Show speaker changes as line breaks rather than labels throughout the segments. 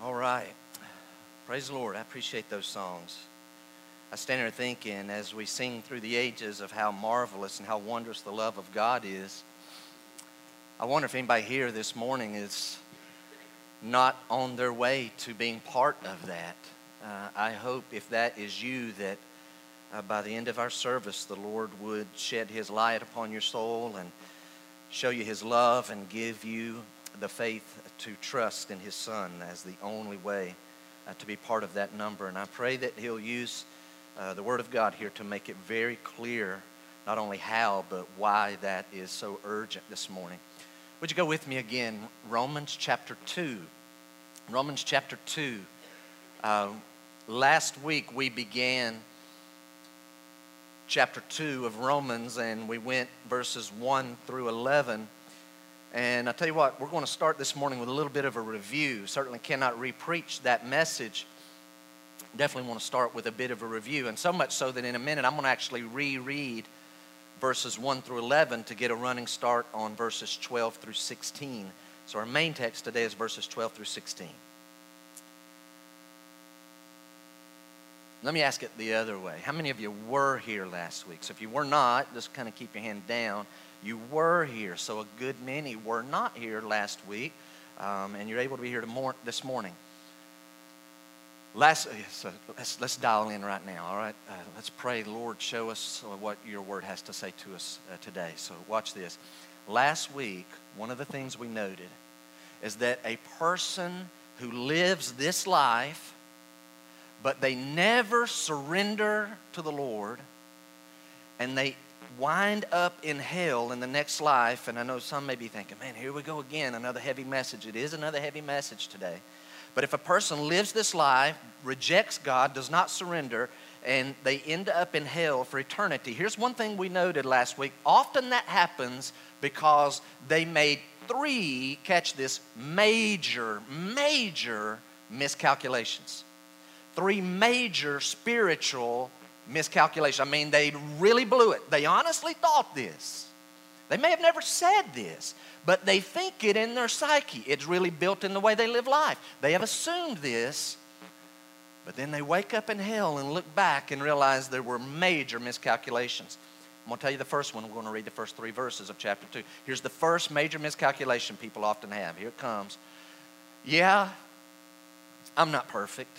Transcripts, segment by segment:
All right. Praise the Lord. I appreciate those songs. I stand here thinking as we sing through the ages of how marvelous and how wondrous the love of God is. I wonder if anybody here this morning is not on their way to being part of that. Uh, I hope if that is you, that uh, by the end of our service, the Lord would shed His light upon your soul and show you His love and give you the faith to trust in His Son as the only way uh, to be part of that number. And I pray that He'll use uh, the Word of God here to make it very clear not only how, but why that is so urgent this morning. Would you go with me again? Romans chapter 2. Romans chapter 2. Uh, last week we began chapter 2 of Romans and we went verses 1 through 11. And I tell you what, we're going to start this morning with a little bit of a review. Certainly cannot repreach that message. Definitely want to start with a bit of a review. And so much so that in a minute I'm going to actually reread verses 1 through 11 to get a running start on verses 12 through 16. So our main text today is verses 12 through 16. Let me ask it the other way. How many of you were here last week? So if you were not, just kind of keep your hand down you were here. So a good many were not here last week, um, and you're able to be here this morning. Last, uh, so let's, let's dial in right now, all right? Uh, let's pray, Lord, show us what your word has to say to us uh, today. So watch this. Last week, one of the things we noted is that a person who lives this life, but they never surrender to the Lord, and they wind up in hell in the next life. And I know some may be thinking, man, here we go again, another heavy message. It is another heavy message today. But if a person lives this life, rejects God, does not surrender, and they end up in hell for eternity, here's one thing we noted last week. Often that happens because they made three, catch this, major, major miscalculations. Three major spiritual miscalculation. I mean, they really blew it. They honestly thought this. They may have never said this, but they think it in their psyche. It's really built in the way they live life. They have assumed this, but then they wake up in hell and look back and realize there were major miscalculations. I'm going to tell you the first one. We're going to read the first three verses of chapter 2. Here's the first major miscalculation people often have. Here it comes. Yeah, I'm not perfect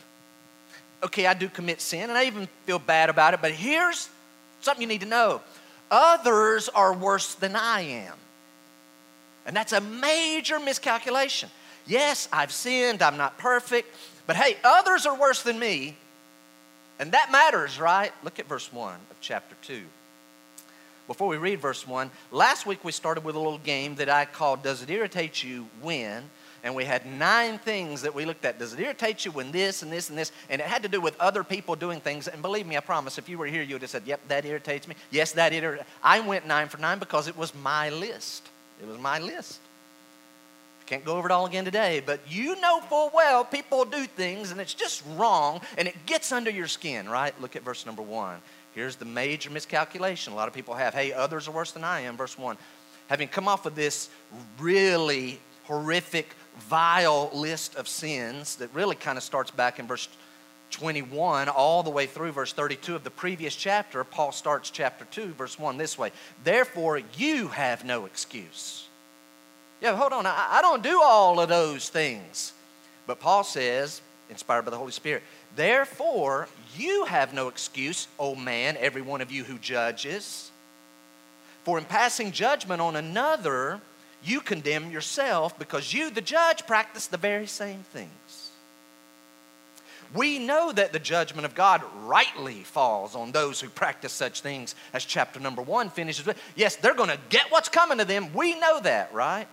okay, I do commit sin and I even feel bad about it, but here's something you need to know others are worse than I am. And that's a major miscalculation. Yes, I've sinned, I'm not perfect, but hey, others are worse than me. And that matters, right? Look at verse 1 of chapter 2. Before we read verse 1, last week we started with a little game that I called Does It Irritate You When? And we had nine things that we looked at. Does it irritate you when this and this and this? And it had to do with other people doing things. And believe me, I promise, if you were here, you would have said, Yep, that irritates me. Yes, that irritates. I went nine for nine because it was my list. It was my list. Can't go over it all again today, but you know full well people do things and it's just wrong and it gets under your skin, right? Look at verse number one. Here's the major miscalculation a lot of people have. Hey, others are worse than I am. Verse one. Having come off of this really horrific vile list of sins that really kind of starts back in verse 21 all the way through verse 32 of the previous chapter. Paul starts chapter 2, verse 1 this way Therefore, you have no excuse. Yeah, hold on. I, I don't do all of those things. But Paul says, inspired by the Holy Spirit, Therefore, you have no excuse, O man, every one of you who judges. For in passing judgment on another, you condemn yourself because you, the judge, practice the very same things. We know that the judgment of God rightly falls on those who practice such things, as chapter number one finishes with. Yes, they're going to get what's coming to them. We know that, right?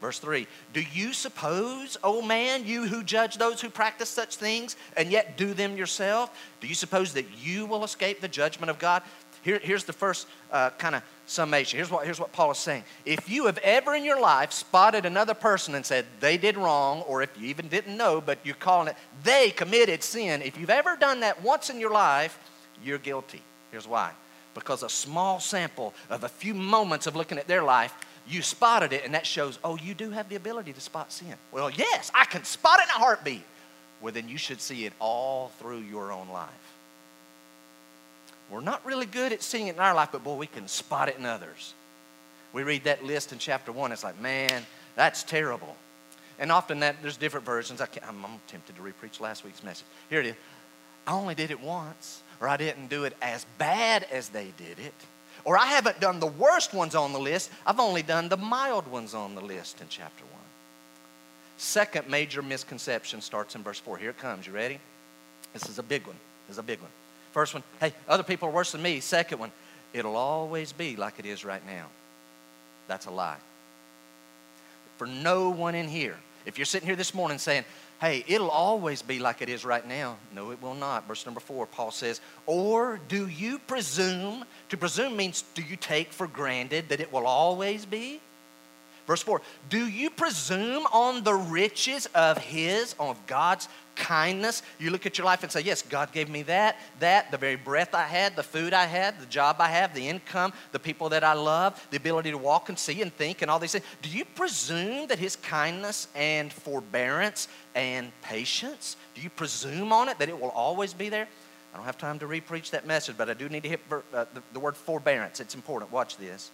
Verse 3 Do you suppose, O man, you who judge those who practice such things and yet do them yourself, do you suppose that you will escape the judgment of God? Here, here's the first uh, kind of summation. Here's what, here's what Paul is saying. If you have ever in your life spotted another person and said they did wrong, or if you even didn't know, but you're calling it they committed sin, if you've ever done that once in your life, you're guilty. Here's why. Because a small sample of a few moments of looking at their life, You spotted it, and that shows, oh, you do have the ability to spot sin. Well, yes, I can spot it in a heartbeat. Well, then you should see it all through your own life. We're not really good at seeing it in our life, but boy, we can spot it in others. We read that list in chapter one, it's like, man, that's terrible. And often that there's different versions. I am tempted to repreach last week's message. Here it is. I only did it once, or I didn't do it as bad as they did it, or I haven't done the worst ones on the list. I've only done the mild ones on the list in chapter one. Second major misconception starts in verse four. Here it comes. You ready? This is a big one. This is a big one. First one, hey, other people are worse than me. Second one, it'll always be like it is right now. That's a lie. For no one in here, if you're sitting here this morning saying, hey, it'll always be like it is right now, no, it will not. Verse number four, Paul says, or do you presume? To presume means do you take for granted that it will always be? Verse 4 Do you presume on the riches of His, of God's kindness? You look at your life and say, Yes, God gave me that, that, the very breath I had, the food I had, the job I have, the income, the people that I love, the ability to walk and see and think and all these things. Do you presume that His kindness and forbearance and patience, do you presume on it that it will always be there? I don't have time to repreach that message, but I do need to hit uh, the, the word forbearance. It's important. Watch this.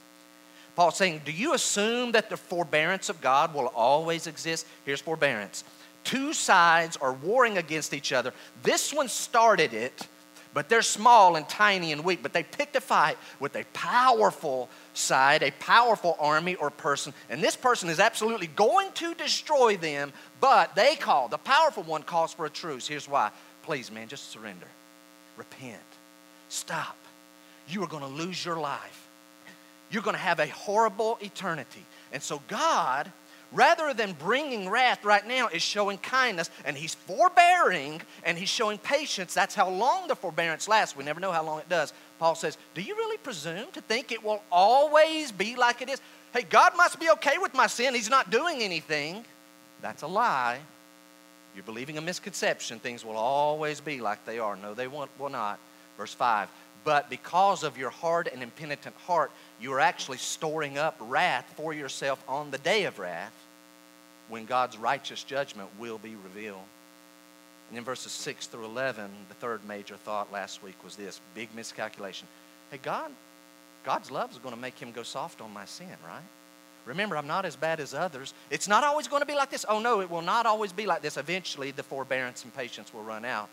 Paul's saying, Do you assume that the forbearance of God will always exist? Here's forbearance. Two sides are warring against each other. This one started it, but they're small and tiny and weak. But they picked a fight with a powerful side, a powerful army or person. And this person is absolutely going to destroy them, but they call, the powerful one calls for a truce. Here's why. Please, man, just surrender. Repent. Stop. You are going to lose your life you're going to have a horrible eternity. And so God, rather than bringing wrath right now, is showing kindness and He's forbearing and He's showing patience. That's how long the forbearance lasts. We never know how long it does. Paul says, Do you really presume to think it will always be like it is? Hey, God must be okay with my sin. He's not doing anything. That's a lie. You're believing a misconception. Things will always be like they are. No, they will not. Verse 5 But because of your hard and impenitent heart, you are actually storing up wrath for yourself on the day of wrath when God's righteous judgment will be revealed. And in verses 6 through 11, the third major thought last week was this big miscalculation. Hey, God, God's love is going to make him go soft on my sin, right? Remember, I'm not as bad as others. It's not always going to be like this. Oh, no, it will not always be like this. Eventually, the forbearance and patience will run out.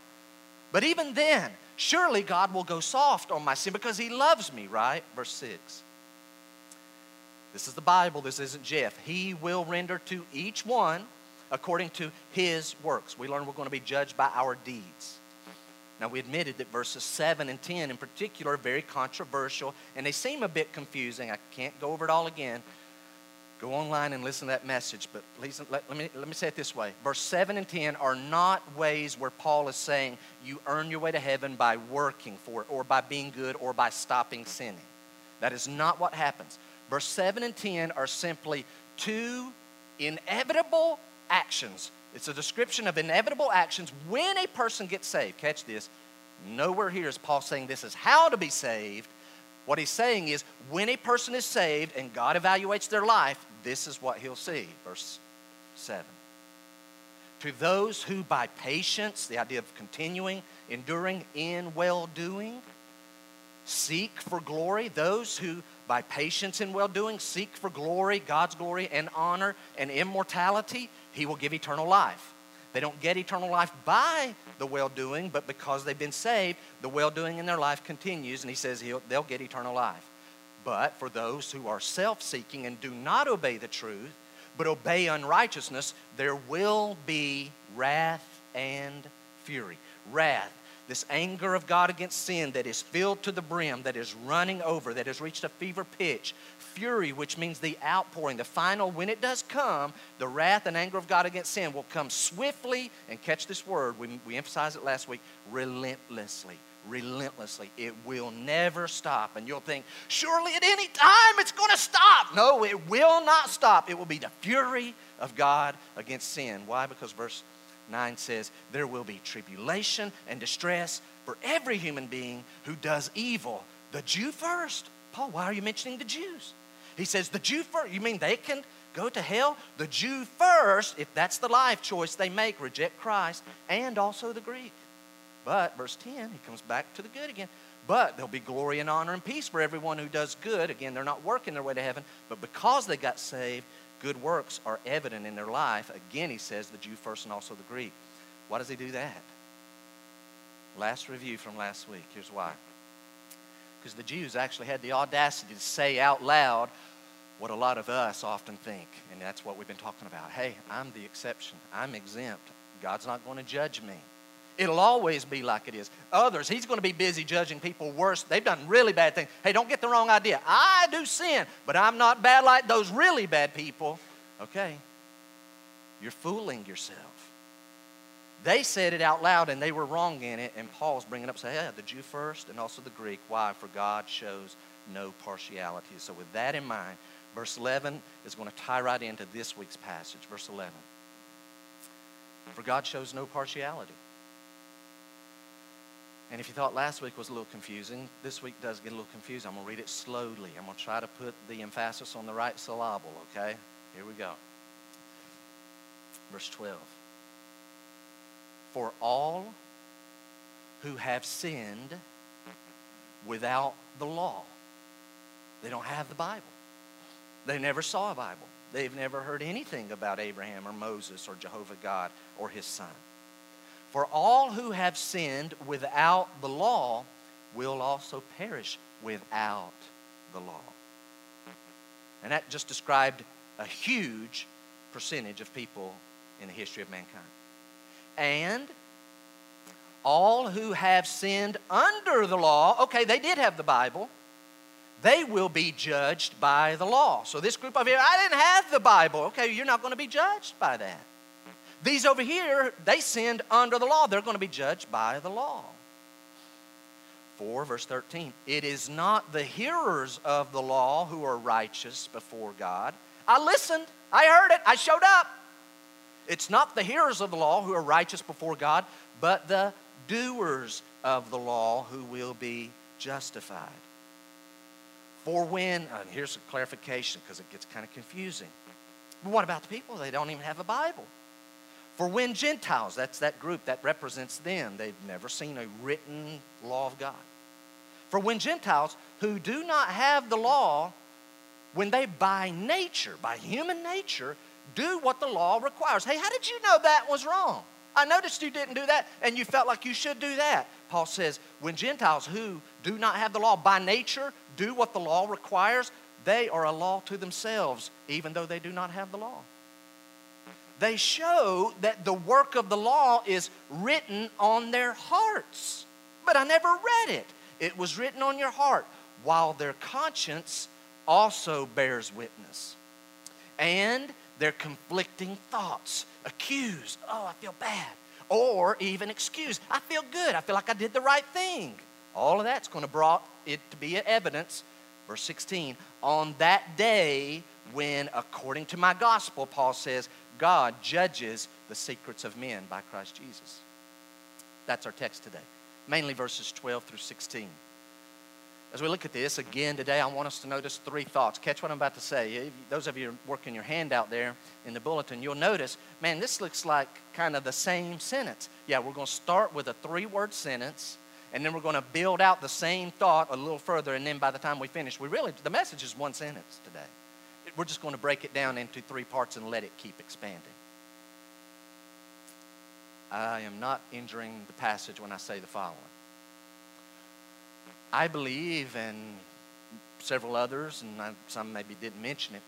But even then, surely God will go soft on my sin because he loves me, right? Verse 6. This is the Bible, this isn't Jeff. He will render to each one according to his works. We learn we're going to be judged by our deeds. Now, we admitted that verses 7 and 10 in particular are very controversial and they seem a bit confusing. I can't go over it all again. Go online and listen to that message, but please let, let, me, let me say it this way. Verse 7 and 10 are not ways where Paul is saying you earn your way to heaven by working for it or by being good or by stopping sinning. That is not what happens. Verse 7 and 10 are simply two inevitable actions. It's a description of inevitable actions when a person gets saved. Catch this. Nowhere here is Paul saying this is how to be saved. What he's saying is when a person is saved and God evaluates their life, this is what he'll see. Verse 7. To those who by patience, the idea of continuing, enduring in well doing, seek for glory, those who by patience and well doing, seek for glory, God's glory and honor and immortality, He will give eternal life. They don't get eternal life by the well doing, but because they've been saved, the well doing in their life continues, and He says they'll get eternal life. But for those who are self seeking and do not obey the truth, but obey unrighteousness, there will be wrath and fury. Wrath this anger of God against sin that is filled to the brim, that is running over, that has reached a fever pitch. Fury, which means the outpouring, the final, when it does come, the wrath and anger of God against sin will come swiftly, and catch this word, we, we emphasized it last week, relentlessly. Relentlessly. It will never stop. And you'll think, surely at any time it's going to stop. No, it will not stop. It will be the fury of God against sin. Why? Because verse 9 says, There will be tribulation and distress for every human being who does evil. The Jew first. Paul, why are you mentioning the Jews? He says, The Jew first. You mean they can go to hell? The Jew first, if that's the life choice they make, reject Christ, and also the Greek. But, verse 10, he comes back to the good again. But there'll be glory and honor and peace for everyone who does good. Again, they're not working their way to heaven, but because they got saved, good works are evident in their life. Again, he says the Jew first and also the Greek. Why does he do that? Last review from last week. Here's why. Because the Jews actually had the audacity to say out loud what a lot of us often think. And that's what we've been talking about. Hey, I'm the exception, I'm exempt. God's not going to judge me. It'll always be like it is. Others, he's going to be busy judging people worse. They've done really bad things. Hey, don't get the wrong idea. I do sin, but I'm not bad like those really bad people. Okay, you're fooling yourself. They said it out loud and they were wrong in it, and Paul's bringing up, say, yeah, the Jew first and also the Greek. Why? For God shows no partiality. So, with that in mind, verse 11 is going to tie right into this week's passage. Verse 11. For God shows no partiality. And if you thought last week was a little confusing, this week does get a little confusing. I'm going to read it slowly. I'm going to try to put the emphasis on the right syllable, okay? Here we go. Verse 12. For all who have sinned without the law, they don't have the Bible. They never saw a Bible. They've never heard anything about Abraham or Moses or Jehovah God or his son. For all who have sinned without the law will also perish without the law. And that just described a huge percentage of people in the history of mankind. And all who have sinned under the law, okay, they did have the Bible, they will be judged by the law. So this group over here, I didn't have the Bible. Okay, you're not going to be judged by that. These over here, they sinned under the law. They're going to be judged by the law. 4, verse 13. It is not the hearers of the law who are righteous before God. I listened, I heard it, I showed up. It's not the hearers of the law who are righteous before God, but the doers of the law who will be justified. For when, uh, here's a clarification because it gets kind of confusing. But what about the people? They don't even have a Bible. For when Gentiles, that's that group that represents them, they've never seen a written law of God. For when Gentiles who do not have the law, when they by nature, by human nature, do what the law requires. Hey, how did you know that was wrong? I noticed you didn't do that and you felt like you should do that. Paul says, when Gentiles who do not have the law by nature do what the law requires, they are a law to themselves, even though they do not have the law they show that the work of the law is written on their hearts. But I never read it. It was written on your heart, while their conscience also bears witness. And their conflicting thoughts accuse, oh, I feel bad. Or even excuse, I feel good. I feel like I did the right thing. All of that's going to brought it to be evidence. Verse 16, on that day when, according to my gospel, Paul says, God judges the secrets of men by Christ Jesus. That's our text today, mainly verses 12 through 16. As we look at this again today, I want us to notice three thoughts. Catch what I'm about to say. Those of you working your hand out there in the bulletin, you'll notice, man, this looks like kind of the same sentence. Yeah, we're going to start with a three word sentence, and then we're going to build out the same thought a little further, and then by the time we finish, we really, the message is one sentence today we're just going to break it down into three parts and let it keep expanding. I am not injuring the passage when I say the following. I believe, and several others, and I, some maybe didn't mention it,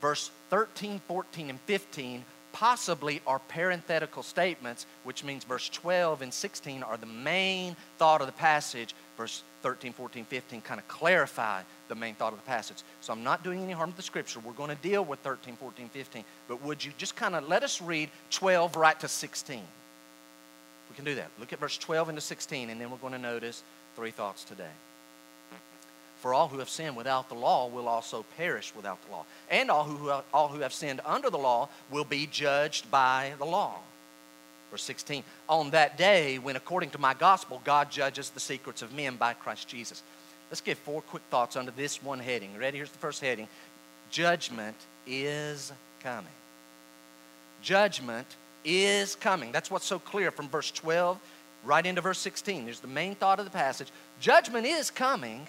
verse 13, 14, and 15 possibly are parenthetical statements, which means verse 12 and 16 are the main thought of the passage. Verse 13, 14, 15 kind of clarify the main thought of the passage. So I'm not doing any harm to the scripture. We're going to deal with 13, 14, 15. But would you just kind of let us read 12 right to 16? We can do that. Look at verse 12 into 16, and then we're going to notice three thoughts today. For all who have sinned without the law will also perish without the law. And all who, all who have sinned under the law will be judged by the law. Verse 16, on that day when, according to my gospel, God judges the secrets of men by Christ Jesus. Let's give four quick thoughts under this one heading. Ready? Here's the first heading judgment is coming. Judgment is coming. That's what's so clear from verse 12 right into verse 16. There's the main thought of the passage. Judgment is coming.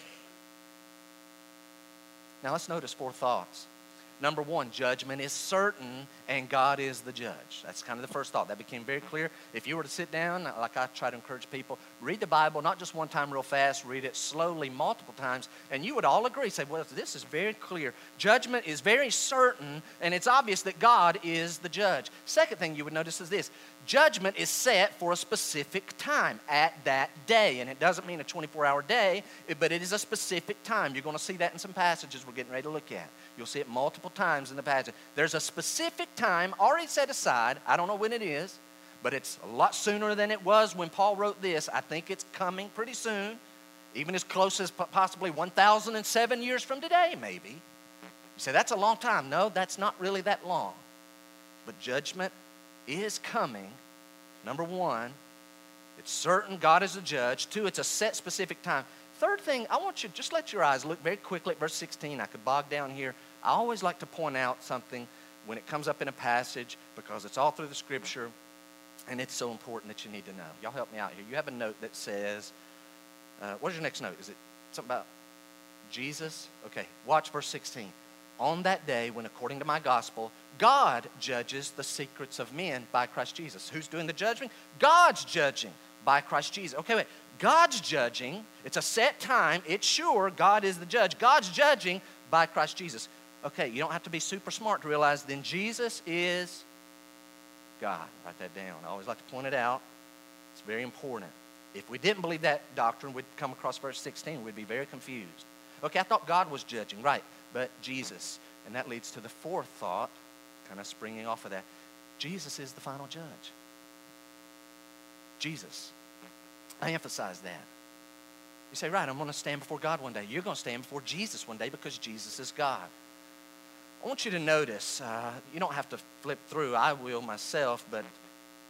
Now let's notice four thoughts. Number one, judgment is certain and God is the judge. That's kind of the first thought. That became very clear. If you were to sit down, like I try to encourage people, read the Bible, not just one time real fast, read it slowly multiple times, and you would all agree, say, well, this is very clear. Judgment is very certain, and it's obvious that God is the judge. Second thing you would notice is this judgment is set for a specific time at that day. And it doesn't mean a 24 hour day, but it is a specific time. You're going to see that in some passages we're getting ready to look at. You'll see it multiple times in the passage. There's a specific time already set aside. I don't know when it is, but it's a lot sooner than it was when Paul wrote this. I think it's coming pretty soon, even as close as possibly 1,007 years from today, maybe. You say, that's a long time. No, that's not really that long. But judgment is coming. Number one, it's certain God is a judge. Two, it's a set specific time. Third thing, I want you to just let your eyes look very quickly at verse 16. I could bog down here. I always like to point out something when it comes up in a passage because it's all through the scripture and it's so important that you need to know. Y'all help me out here. You have a note that says, uh, what is your next note? Is it something about Jesus? Okay, watch verse 16 on that day when, according to my gospel, God judges the secrets of men by Christ Jesus. Who's doing the judging? God's judging by Christ Jesus. Okay, wait. God's judging. It's a set time. It's sure God is the judge. God's judging by Christ Jesus. Okay, you don't have to be super smart to realize then Jesus is God. Write that down. I always like to point it out. It's very important. If we didn't believe that doctrine, we'd come across verse 16. We'd be very confused. Okay, I thought God was judging. Right but Jesus. And that leads to the fourth thought, kind of springing off of that. Jesus is the final judge. Jesus. I emphasize that. You say, right, I'm going to stand before God one day. You're going to stand before Jesus one day because Jesus is God. I want you to notice, uh, you don't have to flip through, I will myself, but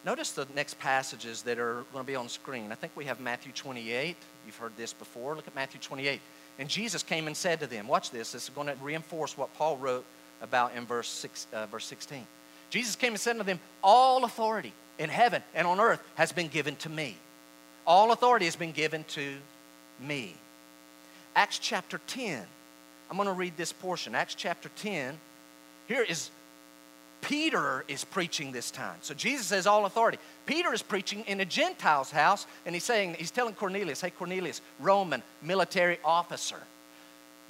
notice the next passages that are going to be on screen. I think we have Matthew 28. You've heard this before. Look at Matthew 28. And Jesus came and said to them, Watch this, this is going to reinforce what Paul wrote about in verse, six, uh, verse 16. Jesus came and said to them, All authority in heaven and on earth has been given to me. All authority has been given to me. Acts chapter 10. I'm going to read this portion. Acts chapter 10. Here is Peter is preaching this time. So Jesus says all authority. Peter is preaching in a Gentile's house, and he's saying, he's telling Cornelius, hey, Cornelius, Roman military officer.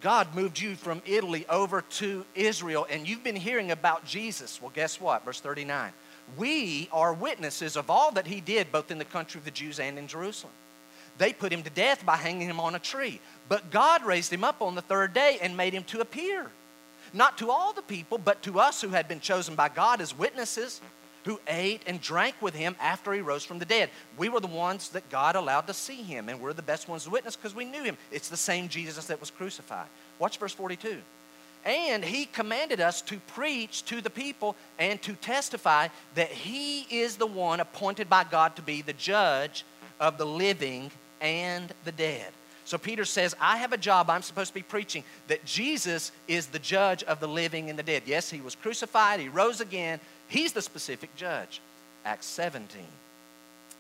God moved you from Italy over to Israel, and you've been hearing about Jesus. Well, guess what? Verse 39. We are witnesses of all that he did, both in the country of the Jews and in Jerusalem. They put him to death by hanging him on a tree. But God raised him up on the third day and made him to appear not to all the people, but to us who had been chosen by God as witnesses, who ate and drank with him after he rose from the dead. We were the ones that God allowed to see him, and we're the best ones to witness because we knew him. It's the same Jesus that was crucified. Watch verse 42. And he commanded us to preach to the people and to testify that he is the one appointed by God to be the judge of the living and the dead. So Peter says, I have a job I'm supposed to be preaching that Jesus is the judge of the living and the dead. Yes, he was crucified, he rose again. He's the specific judge. Acts 17.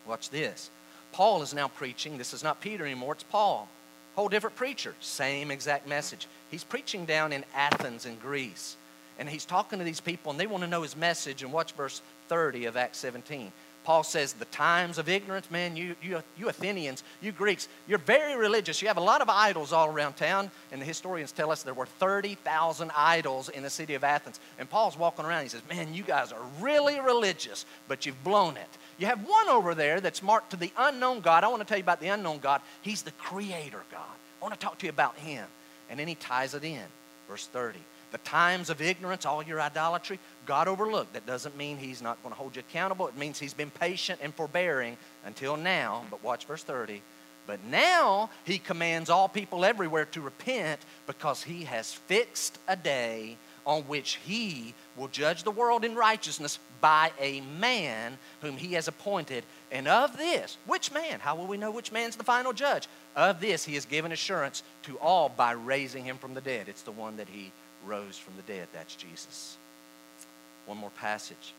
Watch this. Paul is now preaching. This is not Peter anymore, it's Paul. Whole different preacher, same exact message. He's preaching down in Athens in Greece. And he's talking to these people, and they want to know his message. And watch verse 30 of Acts 17. Paul says, the times of ignorance, man, you, you, you Athenians, you Greeks, you're very religious. You have a lot of idols all around town. And the historians tell us there were 30,000 idols in the city of Athens. And Paul's walking around. He says, man, you guys are really religious, but you've blown it. You have one over there that's marked to the unknown God. I want to tell you about the unknown God. He's the creator God. I want to talk to you about him. And then he ties it in. Verse 30 the times of ignorance, all your idolatry, God overlooked. That doesn't mean He's not going to hold you accountable. It means He's been patient and forbearing until now. But watch verse 30. But now He commands all people everywhere to repent because He has fixed a day on which He will judge the world in righteousness by a man whom He has appointed. And of this, which man? How will we know which man's the final judge? Of this He has given assurance to all by raising Him from the dead. It's the one that He rose from the dead. That's Jesus. One more passage.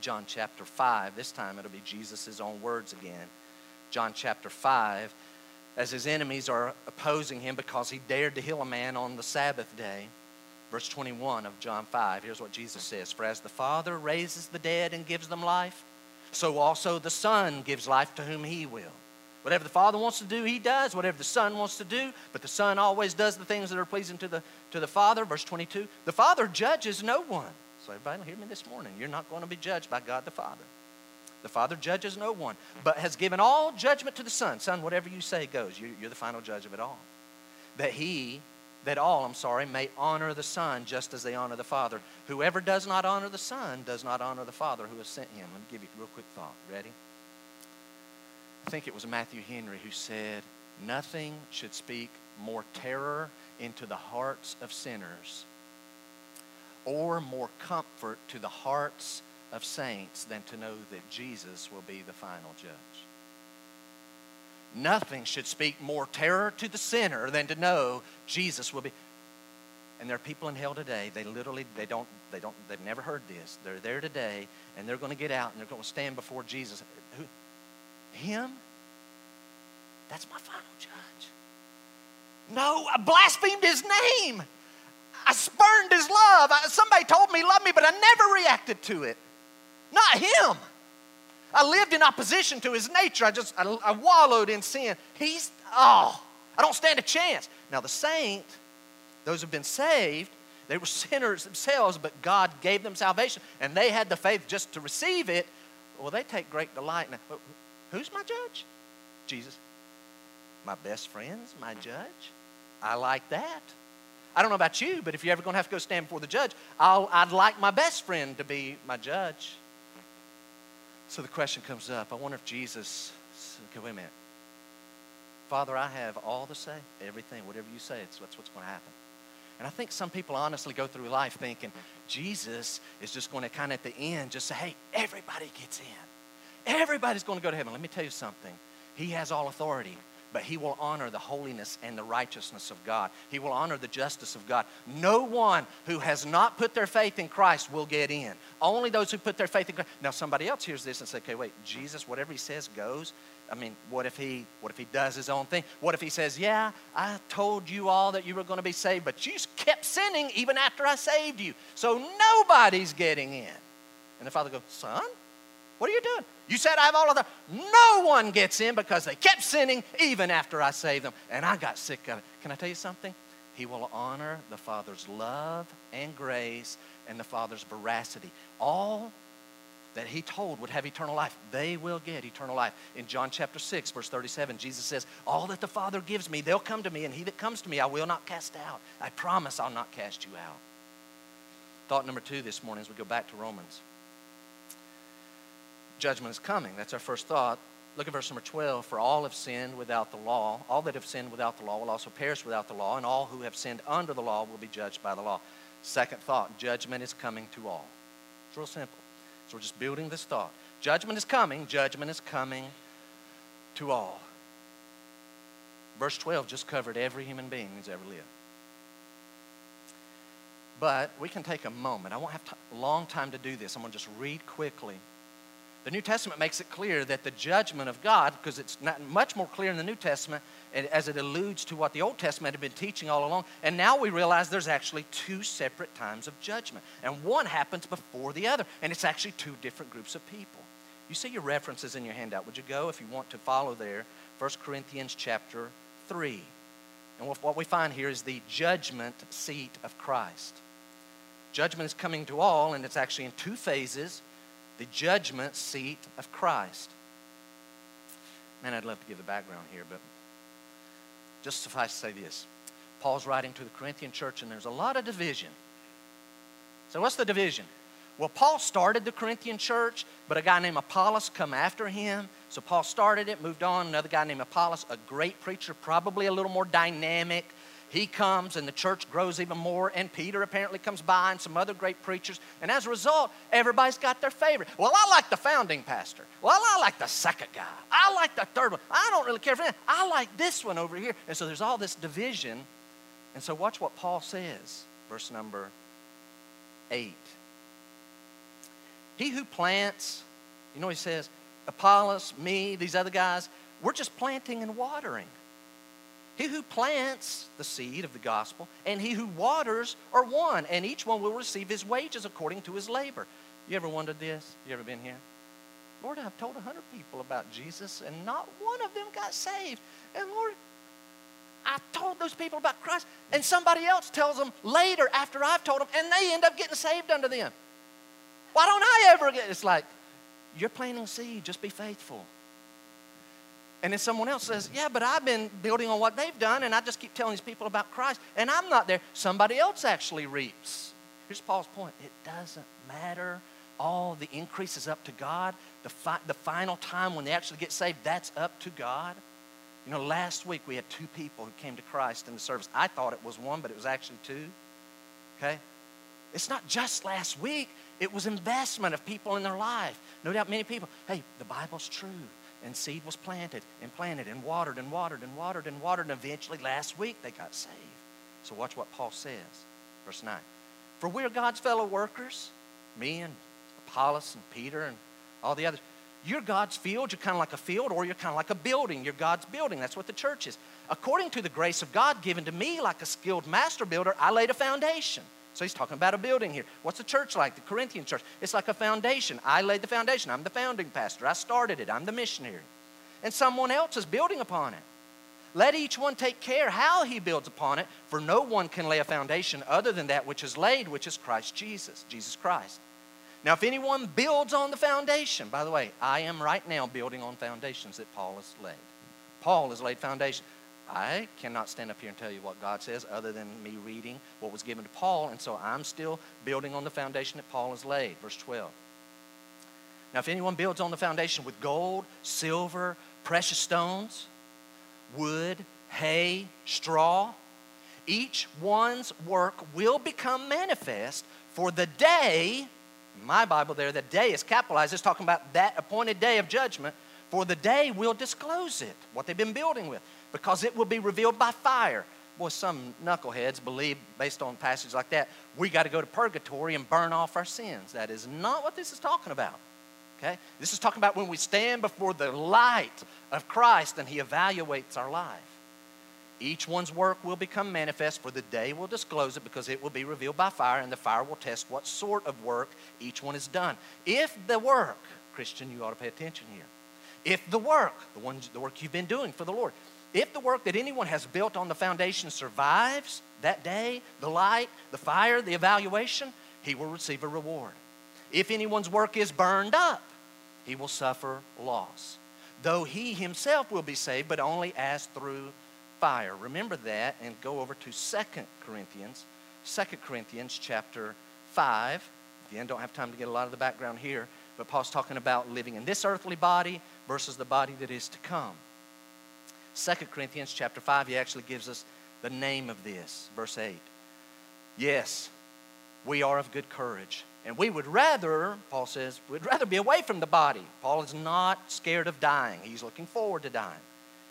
John chapter 5. This time it'll be Jesus' own words again. John chapter 5. As his enemies are opposing him because he dared to heal a man on the Sabbath day. Verse 21 of John 5. Here's what Jesus says For as the Father raises the dead and gives them life, so also the Son gives life to whom he will. Whatever the Father wants to do, He does. Whatever the Son wants to do, but the Son always does the things that are pleasing to the, to the Father. Verse 22 The Father judges no one. So, everybody, hear me this morning. You're not going to be judged by God the Father. The Father judges no one, but has given all judgment to the Son. Son, whatever you say goes. You're, the final judge of it all. That He, that all, I'm sorry, may honor the Son just as they honor the Father. Whoever does not honor the Son does not honor the Father who has sent him. Let me give you a real quick thought. Ready? I think it was Matthew Henry who said, Nothing should speak more terror into the hearts of sinners or more comfort to the hearts of saints than to know that Jesus will be the final judge. Nothing should speak more terror to the sinner than to know Jesus will be. And there are people in hell today, they literally, they don't, they don't, they've never heard this. They're there today, and they're going to get out and they're going to stand before Jesus. Who, him? That's my final judge. No, I blasphemed his name. I spurned his love. I, somebody told me he loved me, but I never reacted to it. Not him. I lived in opposition to his nature. I just, I, I wallowed in sin. He's, oh, I don't stand a chance. Now, the saint, those who've been saved, they were sinners themselves, but God gave them salvation, and they had the faith just to receive it. Well, they take great delight. Now, Who's my judge? Jesus. My best friend's my judge. I like that. I don't know about you, but if you're ever going to have to go stand before the judge, i would like my best friend to be my judge. So the question comes up I wonder if Jesus, okay, wait a minute. Father, I have all to say, everything, whatever you say, it's, that's what's going to happen. And I think some people honestly go through life thinking Jesus is just going to kind of at the end just say, hey, everybody gets in. Everybody's going to go to heaven. Let me tell you something. He has all authority, but he will honor the holiness and the righteousness of God. He will honor the justice of God. No one who has not put their faith in Christ will get in. Only those who put their faith in Christ. Now, somebody else hears this and says, okay, wait, Jesus, whatever he says goes. I mean, what if he what if he does his own thing? What if he says, "Yeah, I told you all that you were going to be saved, but you kept sinning even after I saved you. So nobody's getting in." And the father goes, "Son, what are you doing? You said I have all of that. No one gets in because they kept sinning even after I saved them. And I got sick of it. Can I tell you something? He will honor the Father's love and grace and the Father's veracity. All that he told would have eternal life, they will get eternal life. In John chapter 6, verse 37, Jesus says, All that the Father gives me, they'll come to me, and he that comes to me, I will not cast out. I promise I'll not cast you out. Thought number two this morning as we go back to Romans judgment is coming. That's our first thought. Look at verse number 12. For all have sinned without the law. All that have sinned without the law will also perish without the law, and all who have sinned under the law will be judged by the law. Second thought judgment is coming to all. It's real simple. So we're just building this thought. Judgment is coming. Judgment is coming to all. Verse 12 just covered every human being who's ever lived. But we can take a moment. I won't have a long time to do this. I'm going to just read quickly the New Testament makes it clear that the judgment of God, because it's not much more clear in the New Testament as it alludes to what the Old Testament had been teaching all along. And now we realize there's actually two separate times of judgment. And one happens before the other. And it's actually two different groups of people. You see your references in your handout. Would you go, if you want to follow there, 1 Corinthians chapter 3. And what we find here is the judgment seat of Christ. Judgment is coming to all, and it's actually in two phases the judgment seat of Christ. Man, I'd love to give the background here, but just suffice to say this. Paul's writing to the Corinthian church, and there's a lot of division. So, what's the division? Well, Paul started the Corinthian church, but a guy named Apollos come after him. So Paul started it, moved on. Another guy named Apollos, a great preacher, probably a little more dynamic, he comes and the church grows even more, and Peter apparently comes by and some other great preachers. And as a result, everybody's got their favorite. Well, I like the founding pastor. Well, I like the second guy. I like the third one. I don't really care for that. I like this one over here. And so there's all this division. And so watch what Paul says. verse number 8. He who plants, you know, he says, Apollos, me, these other guys, we're just planting and watering. He who plants the seed of the gospel and he who waters are one, and each one will receive his wages according to his labor. You ever wondered this? You ever been here? Lord, I've told a 100 people about Jesus, and not one of them got saved. And Lord, I told those people about Christ, and somebody else tells them later after I've told them, and they end up getting saved under them. Why don't I ever get? It's like, you're planting seed, just be faithful. And then someone else says, Yeah, but I've been building on what they've done, and I just keep telling these people about Christ, and I'm not there. Somebody else actually reaps. Here's Paul's point it doesn't matter. All the increase is up to God. The, fi- the final time when they actually get saved, that's up to God. You know, last week we had two people who came to Christ in the service. I thought it was one, but it was actually two. Okay? It's not just last week, it was investment of people in their life. No doubt many people, hey, the Bible's true. And seed was planted and planted and watered and watered and watered and watered. And eventually, last week, they got saved. So, watch what Paul says. Verse 9. For we are God's fellow workers, me and Apollos and Peter and all the others. You're God's field. You're kind of like a field, or you're kind of like a building. You're God's building. That's what the church is. According to the grace of God given to me, like a skilled master builder, I laid a foundation. So he's talking about a building here. What's the church like? The Corinthian church. It's like a foundation. I laid the foundation. I'm the founding pastor. I started it. I'm the missionary. And someone else is building upon it. Let each one take care how he builds upon it, for no one can lay a foundation other than that which is laid, which is Christ Jesus, Jesus Christ. Now, if anyone builds on the foundation, by the way, I am right now building on foundations that Paul has laid. Paul has laid foundation. I cannot stand up here and tell you what God says other than me reading what was given to Paul, and so I'm still building on the foundation that Paul has laid. Verse 12. Now, if anyone builds on the foundation with gold, silver, precious stones, wood, hay, straw, each one's work will become manifest for the day, my Bible there, the day is capitalized, it's talking about that appointed day of judgment, for the day will disclose it, what they've been building with because it will be revealed by fire. Boy, some knuckleheads believe, based on passages like that, we got to go to purgatory and burn off our sins. That is not what this is talking about. Okay? This is talking about when we stand before the light of Christ and He evaluates our life. Each one's work will become manifest, for the day will disclose it because it will be revealed by fire, and the fire will test what sort of work each one has done. If the work, Christian, you ought to pay attention here. If the work, the, one, the work you've been doing for the Lord, if the work that anyone has built on the foundation survives that day, the light, the fire, the evaluation, he will receive a reward. If anyone's work is burned up, he will suffer loss. Though he himself will be saved, but only as through fire. Remember that and go over to 2 Corinthians, 2 Corinthians chapter 5. Again, don't have time to get a lot of the background here, but Paul's talking about living in this earthly body versus the body that is to come. 2 Corinthians chapter 5, he actually gives us the name of this. Verse 8. Yes, we are of good courage. And we would rather, Paul says, we'd rather be away from the body. Paul is not scared of dying. He's looking forward to dying.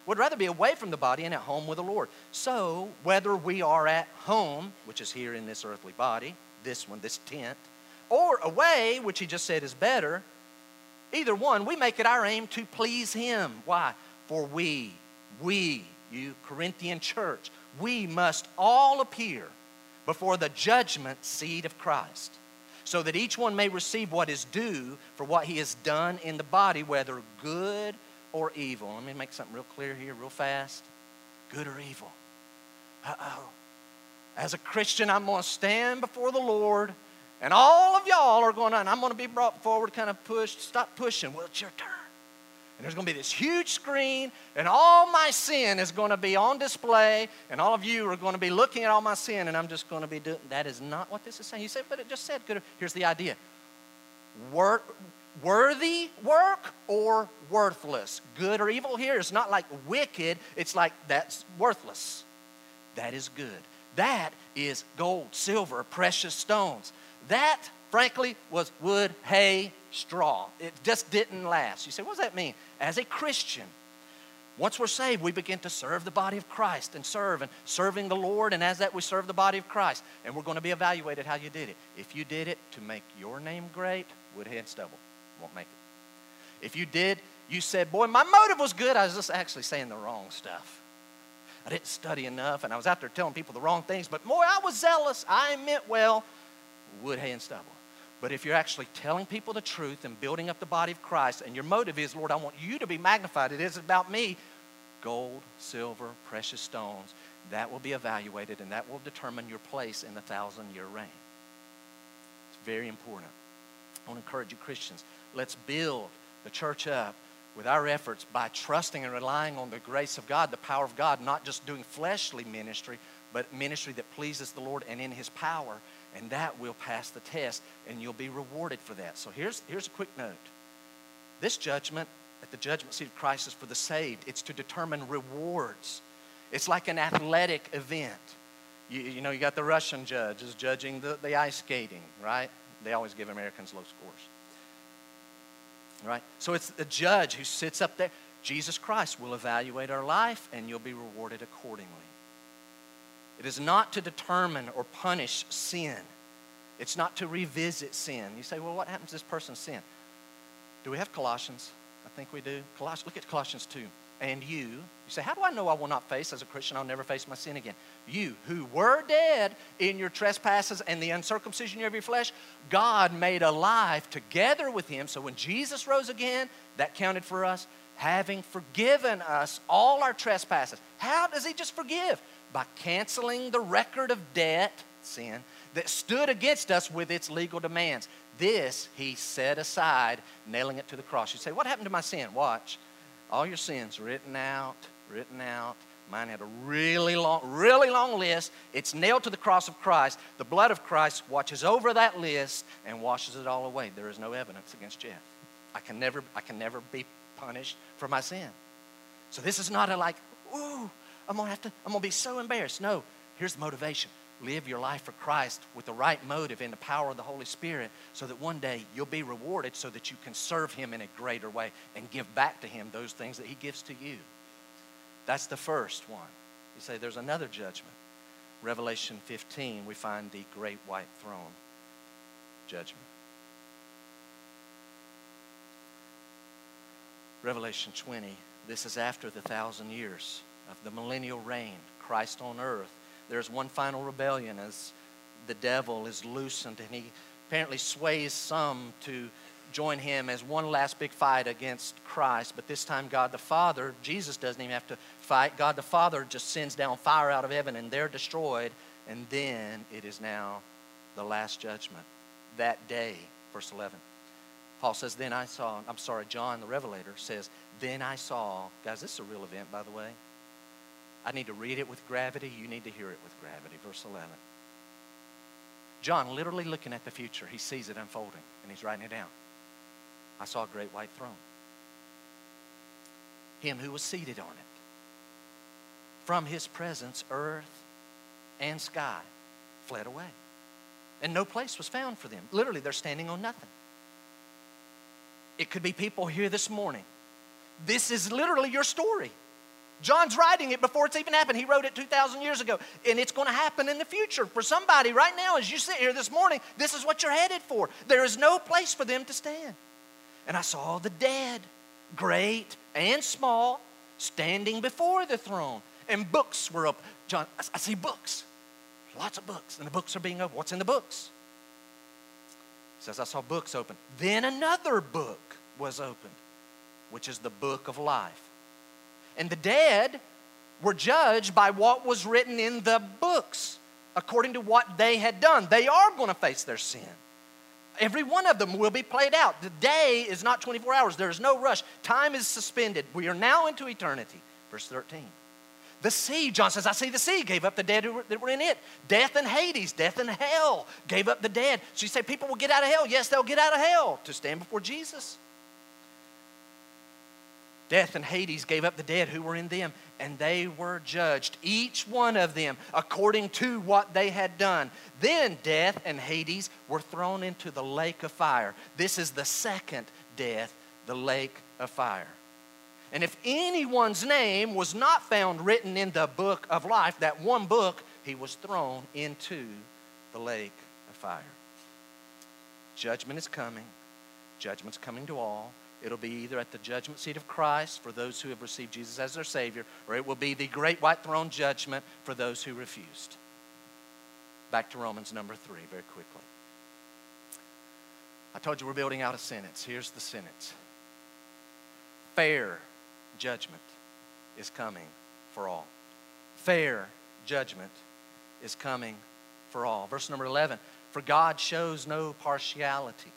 Would rather be away from the body and at home with the Lord. So, whether we are at home, which is here in this earthly body, this one, this tent, or away, which he just said is better, either one, we make it our aim to please him. Why? For we we, you Corinthian church, we must all appear before the judgment seat of Christ, so that each one may receive what is due for what he has done in the body, whether good or evil. Let me make something real clear here, real fast. Good or evil. Uh oh. As a Christian, I'm going to stand before the Lord, and all of y'all are going to, and I'm going to be brought forward, kind of pushed. Stop pushing. Well, it's your turn. And there's going to be this huge screen, and all my sin is going to be on display, and all of you are going to be looking at all my sin, and I'm just going to be doing. That is not what this is saying. You say, but it just said good. Here's the idea work, worthy work or worthless. Good or evil here is not like wicked, it's like that's worthless. That is good. That is gold, silver, precious stones. That, frankly, was wood, hay, straw. It just didn't last. You say, what does that mean? As a Christian, Once we're saved, we begin to serve the body of Christ and serve and serving the Lord, and as that, we serve the body of Christ. And we're going to be evaluated how you did it. If you did it to make your name great, woodhead and stubble won't make it. If you did, you said, Boy, my motive was good, I was just actually saying the wrong stuff. I didn't study enough, and I was out there telling people the wrong things, but boy, I was zealous. I meant well. Wood, hay, and stubble. But if you're actually telling people the truth and building up the body of Christ, and your motive is, Lord, I want you to be magnified, it isn't about me, gold, silver, precious stones, that will be evaluated and that will determine your place in the thousand year reign. It's very important. I want to encourage you, Christians, let's build the church up with our efforts by trusting and relying on the grace of God, the power of God, not just doing fleshly ministry, but ministry that pleases the Lord and in His power. And that will pass the test, and you'll be rewarded for that. So here's, here's a quick note. This judgment at the judgment seat of Christ is for the saved, it's to determine rewards. It's like an athletic event. You, you know, you got the Russian judge is judging the, the ice skating, right? They always give Americans low scores. Right? So it's the judge who sits up there. Jesus Christ will evaluate our life and you'll be rewarded accordingly. It is not to determine or punish sin. It's not to revisit sin. You say, well, what happens to this person's sin? Do we have Colossians? I think we do. Colossians, look at Colossians 2 and you, you say, How do I know I will not face, as a Christian, I'll never face my sin again? You, who were dead in your trespasses and the uncircumcision of your flesh, God made alive together with him. So when Jesus rose again, that counted for us, having forgiven us all our trespasses. How does he just forgive? By canceling the record of debt, sin, that stood against us with its legal demands. This he set aside, nailing it to the cross. You say, What happened to my sin? Watch all your sins written out, written out. Mine had a really long, really long list. It's nailed to the cross of Christ. The blood of Christ watches over that list and washes it all away. There is no evidence against Jeff. I can never, I can never be punished for my sin. So this is not a like, ooh, I'm gonna have to, I'm gonna be so embarrassed. No, here's the motivation live your life for Christ with the right motive and the power of the Holy Spirit so that one day you'll be rewarded so that you can serve Him in a greater way and give back to Him those things that He gives to you. That's the first one. You say there's another judgment. Revelation 15, we find the great white throne judgment. Revelation 20, this is after the thousand years of the millennial reign, Christ on earth there's one final rebellion as the devil is loosened and he apparently sways some to join him as one last big fight against Christ. But this time, God the Father, Jesus doesn't even have to fight. God the Father just sends down fire out of heaven and they're destroyed. And then it is now the last judgment. That day, verse 11. Paul says, Then I saw, I'm sorry, John the Revelator says, Then I saw, guys, this is a real event, by the way. I need to read it with gravity. You need to hear it with gravity. Verse 11. John, literally looking at the future, he sees it unfolding and he's writing it down. I saw a great white throne. Him who was seated on it. From his presence, earth and sky fled away. And no place was found for them. Literally, they're standing on nothing. It could be people here this morning. This is literally your story. John's writing it before it's even happened. He wrote it 2,000 years ago, and it's going to happen in the future. For somebody right now, as you sit here this morning, this is what you're headed for. There is no place for them to stand. And I saw the dead, great and small, standing before the throne, and books were up. John, I see books, lots of books, and the books are being opened. What's in the books? It says, I saw books open. Then another book was opened, which is the book of life. And the dead were judged by what was written in the books according to what they had done. They are going to face their sin. Every one of them will be played out. The day is not 24 hours, there is no rush. Time is suspended. We are now into eternity. Verse 13. The sea, John says, I see the sea gave up the dead that were in it. Death and Hades, death and hell gave up the dead. So you say people will get out of hell. Yes, they'll get out of hell to stand before Jesus. Death and Hades gave up the dead who were in them, and they were judged, each one of them, according to what they had done. Then death and Hades were thrown into the lake of fire. This is the second death, the lake of fire. And if anyone's name was not found written in the book of life, that one book, he was thrown into the lake of fire. Judgment is coming. Judgment's coming to all. It'll be either at the judgment seat of Christ for those who have received Jesus as their Savior, or it will be the great white throne judgment for those who refused. Back to Romans number three, very quickly. I told you we're building out a sentence. Here's the sentence Fair judgment is coming for all. Fair judgment is coming for all. Verse number 11 For God shows no partiality.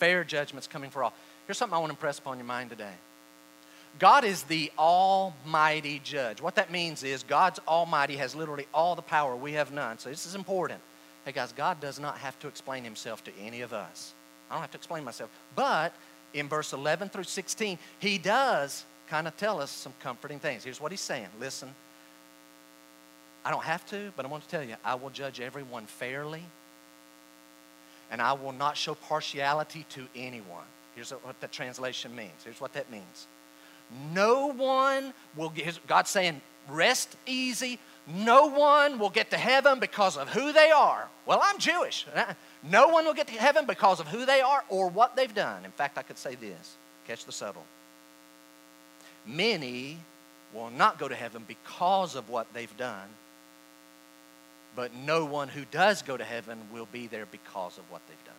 Fair judgment's coming for all. Here's something I want to impress upon your mind today. God is the almighty judge. What that means is God's almighty has literally all the power. We have none. So this is important. Hey guys, God does not have to explain himself to any of us. I don't have to explain myself. But in verse 11 through 16, he does kind of tell us some comforting things. Here's what he's saying Listen, I don't have to, but I want to tell you, I will judge everyone fairly, and I will not show partiality to anyone. Here's what that translation means. Here's what that means. No one will get, God's saying, rest easy. No one will get to heaven because of who they are. Well, I'm Jewish. No one will get to heaven because of who they are or what they've done. In fact, I could say this catch the subtle. Many will not go to heaven because of what they've done, but no one who does go to heaven will be there because of what they've done.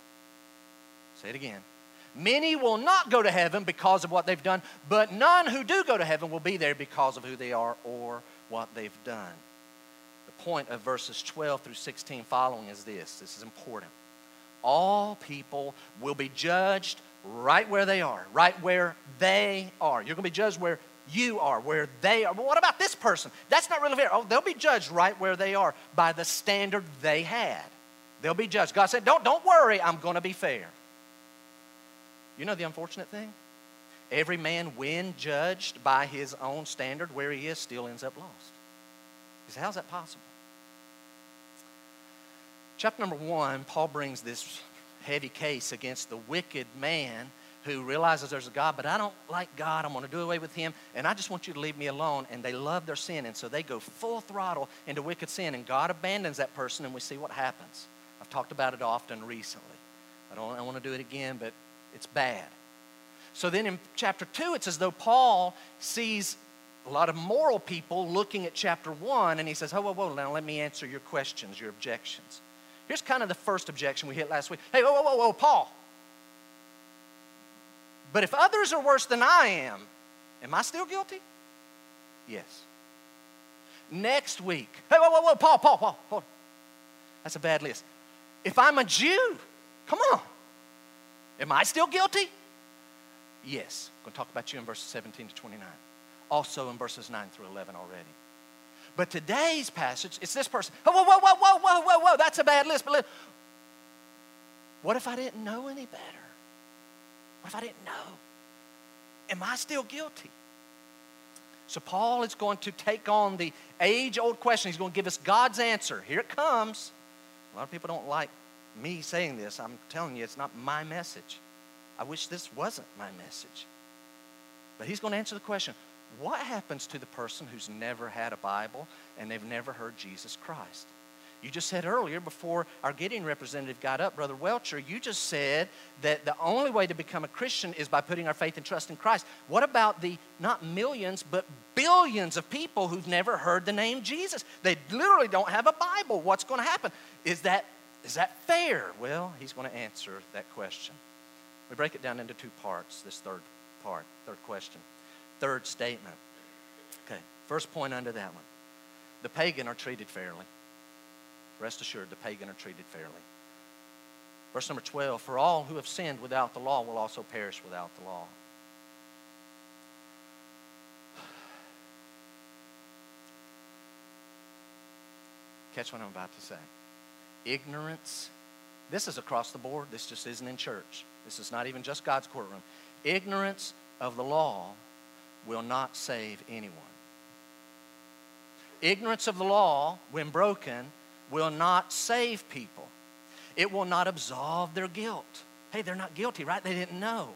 Say it again. Many will not go to heaven because of what they've done, but none who do go to heaven will be there because of who they are or what they've done. The point of verses 12 through 16 following is this this is important. All people will be judged right where they are, right where they are. You're going to be judged where you are, where they are. But what about this person? That's not really fair. Oh, they'll be judged right where they are by the standard they had. They'll be judged. God said, Don't, don't worry, I'm going to be fair. You know the unfortunate thing? Every man, when judged by his own standard where he is, still ends up lost. He said, How's that possible? Chapter number one, Paul brings this heavy case against the wicked man who realizes there's a God, but I don't like God. I'm going to do away with him, and I just want you to leave me alone. And they love their sin, and so they go full throttle into wicked sin, and God abandons that person, and we see what happens. I've talked about it often recently. I don't I want to do it again, but it's bad. So then in chapter 2, it's as though Paul sees a lot of moral people looking at chapter 1, and he says, Oh, whoa, whoa, now let me answer your questions, your objections. Here's kind of the first objection we hit last week. Hey, whoa, whoa, whoa, whoa, Paul. But if others are worse than I am, am I still guilty? Yes. Next week, hey, whoa, whoa, whoa, Paul, Paul, Paul, hold on. That's a bad list. If I'm a Jew, come on. Am I still guilty? Yes. I'm going to talk about you in verses 17 to 29. Also in verses 9 through 11 already. But today's passage, it's this person. Whoa, whoa, whoa, whoa, whoa, whoa, whoa, whoa. That's a bad list. But what if I didn't know any better? What if I didn't know? Am I still guilty? So Paul is going to take on the age-old question. He's going to give us God's answer. Here it comes. A lot of people don't like me saying this. I'm telling you, it's not my message. I wish this wasn't my message. But he's going to answer the question what happens to the person who's never had a Bible and they've never heard Jesus Christ? You just said earlier, before our Gideon representative got up, Brother Welcher, you just said that the only way to become a Christian is by putting our faith and trust in Christ. What about the not millions, but billions of people who've never heard the name Jesus? They literally don't have a Bible. What's going to happen? Is that, is that fair? Well, he's going to answer that question. We break it down into two parts, this third part, third question. Third statement. Okay, first point under that one. The pagan are treated fairly. Rest assured, the pagan are treated fairly. Verse number 12 For all who have sinned without the law will also perish without the law. Catch what I'm about to say. Ignorance, this is across the board, this just isn't in church. This is not even just God's courtroom. Ignorance of the law will not save anyone. Ignorance of the law, when broken, will not save people. It will not absolve their guilt. Hey, they're not guilty, right? They didn't know.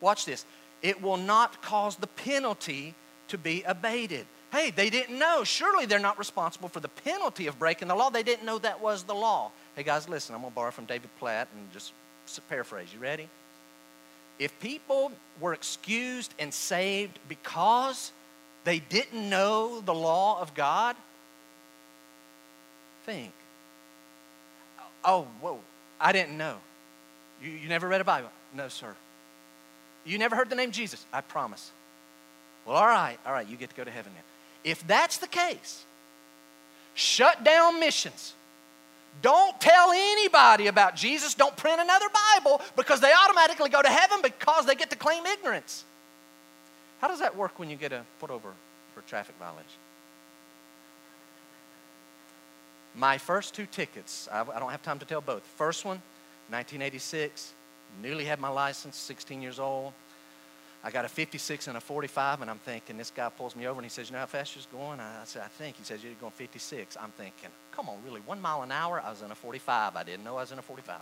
Watch this. it will not cause the penalty to be abated. Hey, they didn't know. Surely they're not responsible for the penalty of breaking the law. They didn't know that was the law. Hey, guys, listen, I'm going to borrow from David Platt and just paraphrase. You ready? If people were excused and saved because they didn't know the law of God, think. Oh, whoa, I didn't know. You, you never read a Bible? No, sir. You never heard the name Jesus? I promise. Well, all right, all right, you get to go to heaven then. If that's the case, shut down missions. Don't tell anybody about Jesus. Don't print another Bible because they automatically go to heaven because they get to claim ignorance. How does that work when you get a put over for traffic violation? My first two tickets, I, don't have time to tell both. First one, 1986, newly had my license, 16 years old. I got a 56 and a 45, and I'm thinking, this guy pulls me over and he says, You know how fast you're going? I said, I think. He says, You're going 56. I'm thinking, Come on, really? One mile an hour? I was in a 45. I didn't know I was in a 45.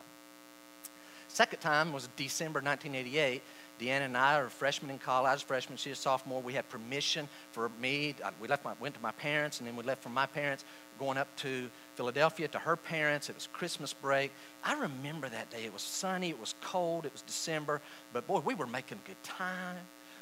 Second time was December 1988. Deanna and I are freshmen in college. I freshman, she was a sophomore. We had permission for me. We left my, went to my parents, and then we left from my parents, going up to Philadelphia to her parents. It was Christmas break. I remember that day. It was sunny, it was cold, it was December, but boy, we were making good time.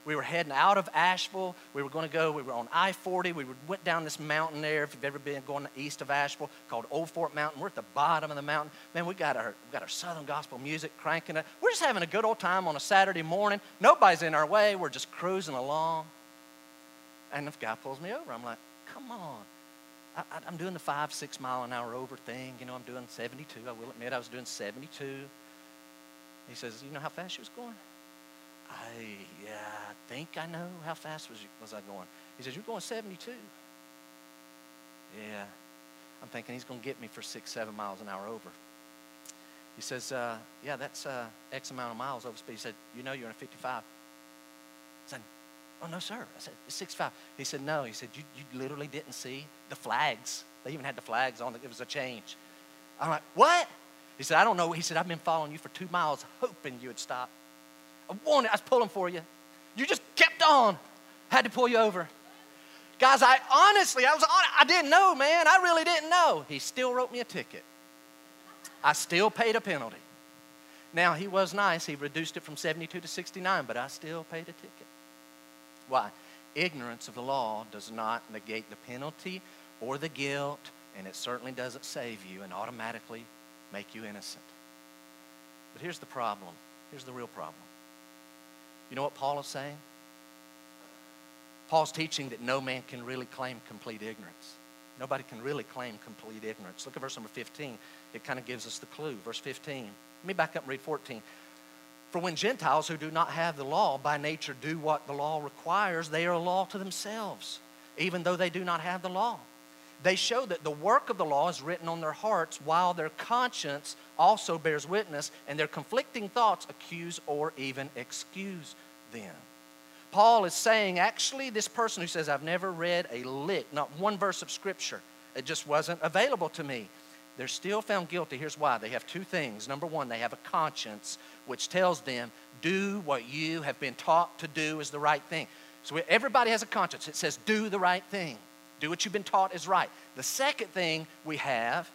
We were heading out of Asheville. We were going to go, we were on I 40. We went down this mountain there, if you've ever been going east of Asheville, called Old Fort Mountain. We're at the bottom of the mountain. Man, we got our, we got our Southern gospel music cranking up. We're just having a good old time on a Saturday morning. Nobody's in our way. We're just cruising along. And the guy pulls me over. I'm like, come on. I, am doing the five, six mile an hour over thing. You know, I'm doing 72. I will admit I was doing 72. He says, You know how fast she was going? I, yeah, I think I know. How fast was, you, was I going? He says, You're going 72. Yeah. I'm thinking he's going to get me for six, seven miles an hour over. He says, uh, Yeah, that's uh, X amount of miles over speed. He said, You know you're in a 55. Oh, no, sir. I said, It's 65. He said, No. He said, You, you literally didn't see the flags. They even had the flags on it. It was a change. I'm like, What? He said, I don't know. He said, I've been following you for two miles, hoping you would stop. I wanted, I was pulling for you. You just kept on. Had to pull you over. Guys, I honestly, I was on, I didn't know, man. I really didn't know. He still wrote me a ticket. I still paid a penalty. Now, he was nice. He reduced it from 72 to 69, but I still paid a ticket. Why? Ignorance of the law does not negate the penalty or the guilt, and it certainly doesn't save you and automatically make you innocent. But here's the problem. Here's the real problem. You know what Paul is saying? Paul's teaching that no man can really claim complete ignorance. Nobody can really claim complete ignorance. Look at verse number 15. It kind of gives us the clue. Verse 15. Let me back up and read 14. For when Gentiles who do not have the law by nature do what the law requires, they are a law to themselves, even though they do not have the law. They show that the work of the law is written on their hearts, while their conscience also bears witness, and their conflicting thoughts accuse or even excuse them. Paul is saying, actually, this person who says, I've never read a lick, not one verse of Scripture, it just wasn't available to me they're still found guilty. Here's why they have two things. Number one, they have a conscience which tells them, do what you have been taught to do is the right thing. So everybody has a conscience. It says, do the right thing, do what you've been taught is right. The second thing we have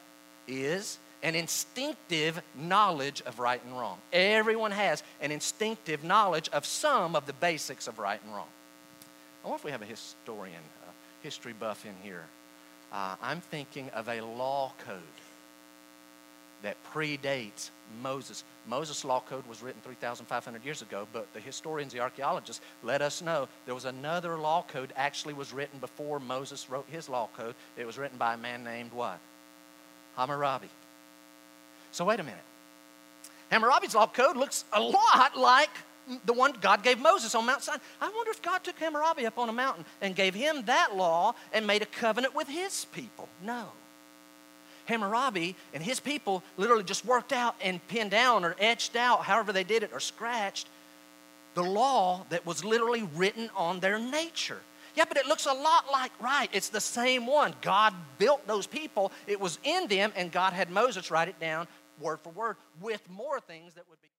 is an instinctive knowledge of right and wrong. Everyone has an instinctive knowledge of some of the basics of right and wrong. I wonder if we have a historian, a history buff in here. Uh, I'm thinking of a law code that predates Moses. Moses' law code was written 3,500 years ago, but the historians, the archaeologists, let us know there was another law code actually was written before Moses wrote his law code. It was written by a man named what? Hammurabi. So wait a minute. Hammurabi's law code looks a lot like the one God gave Moses on Mount Sinai. I wonder if God took Hammurabi up on a mountain and gave him that law and made a covenant with his people. No. Hammurabi and his people literally just worked out and pinned down or etched out, however they did it, or scratched the law that was literally written on their nature. Yeah, but it looks a lot like, right, it's the same one. God built those people, it was in them, and God had Moses write it down word for word with more things that would be.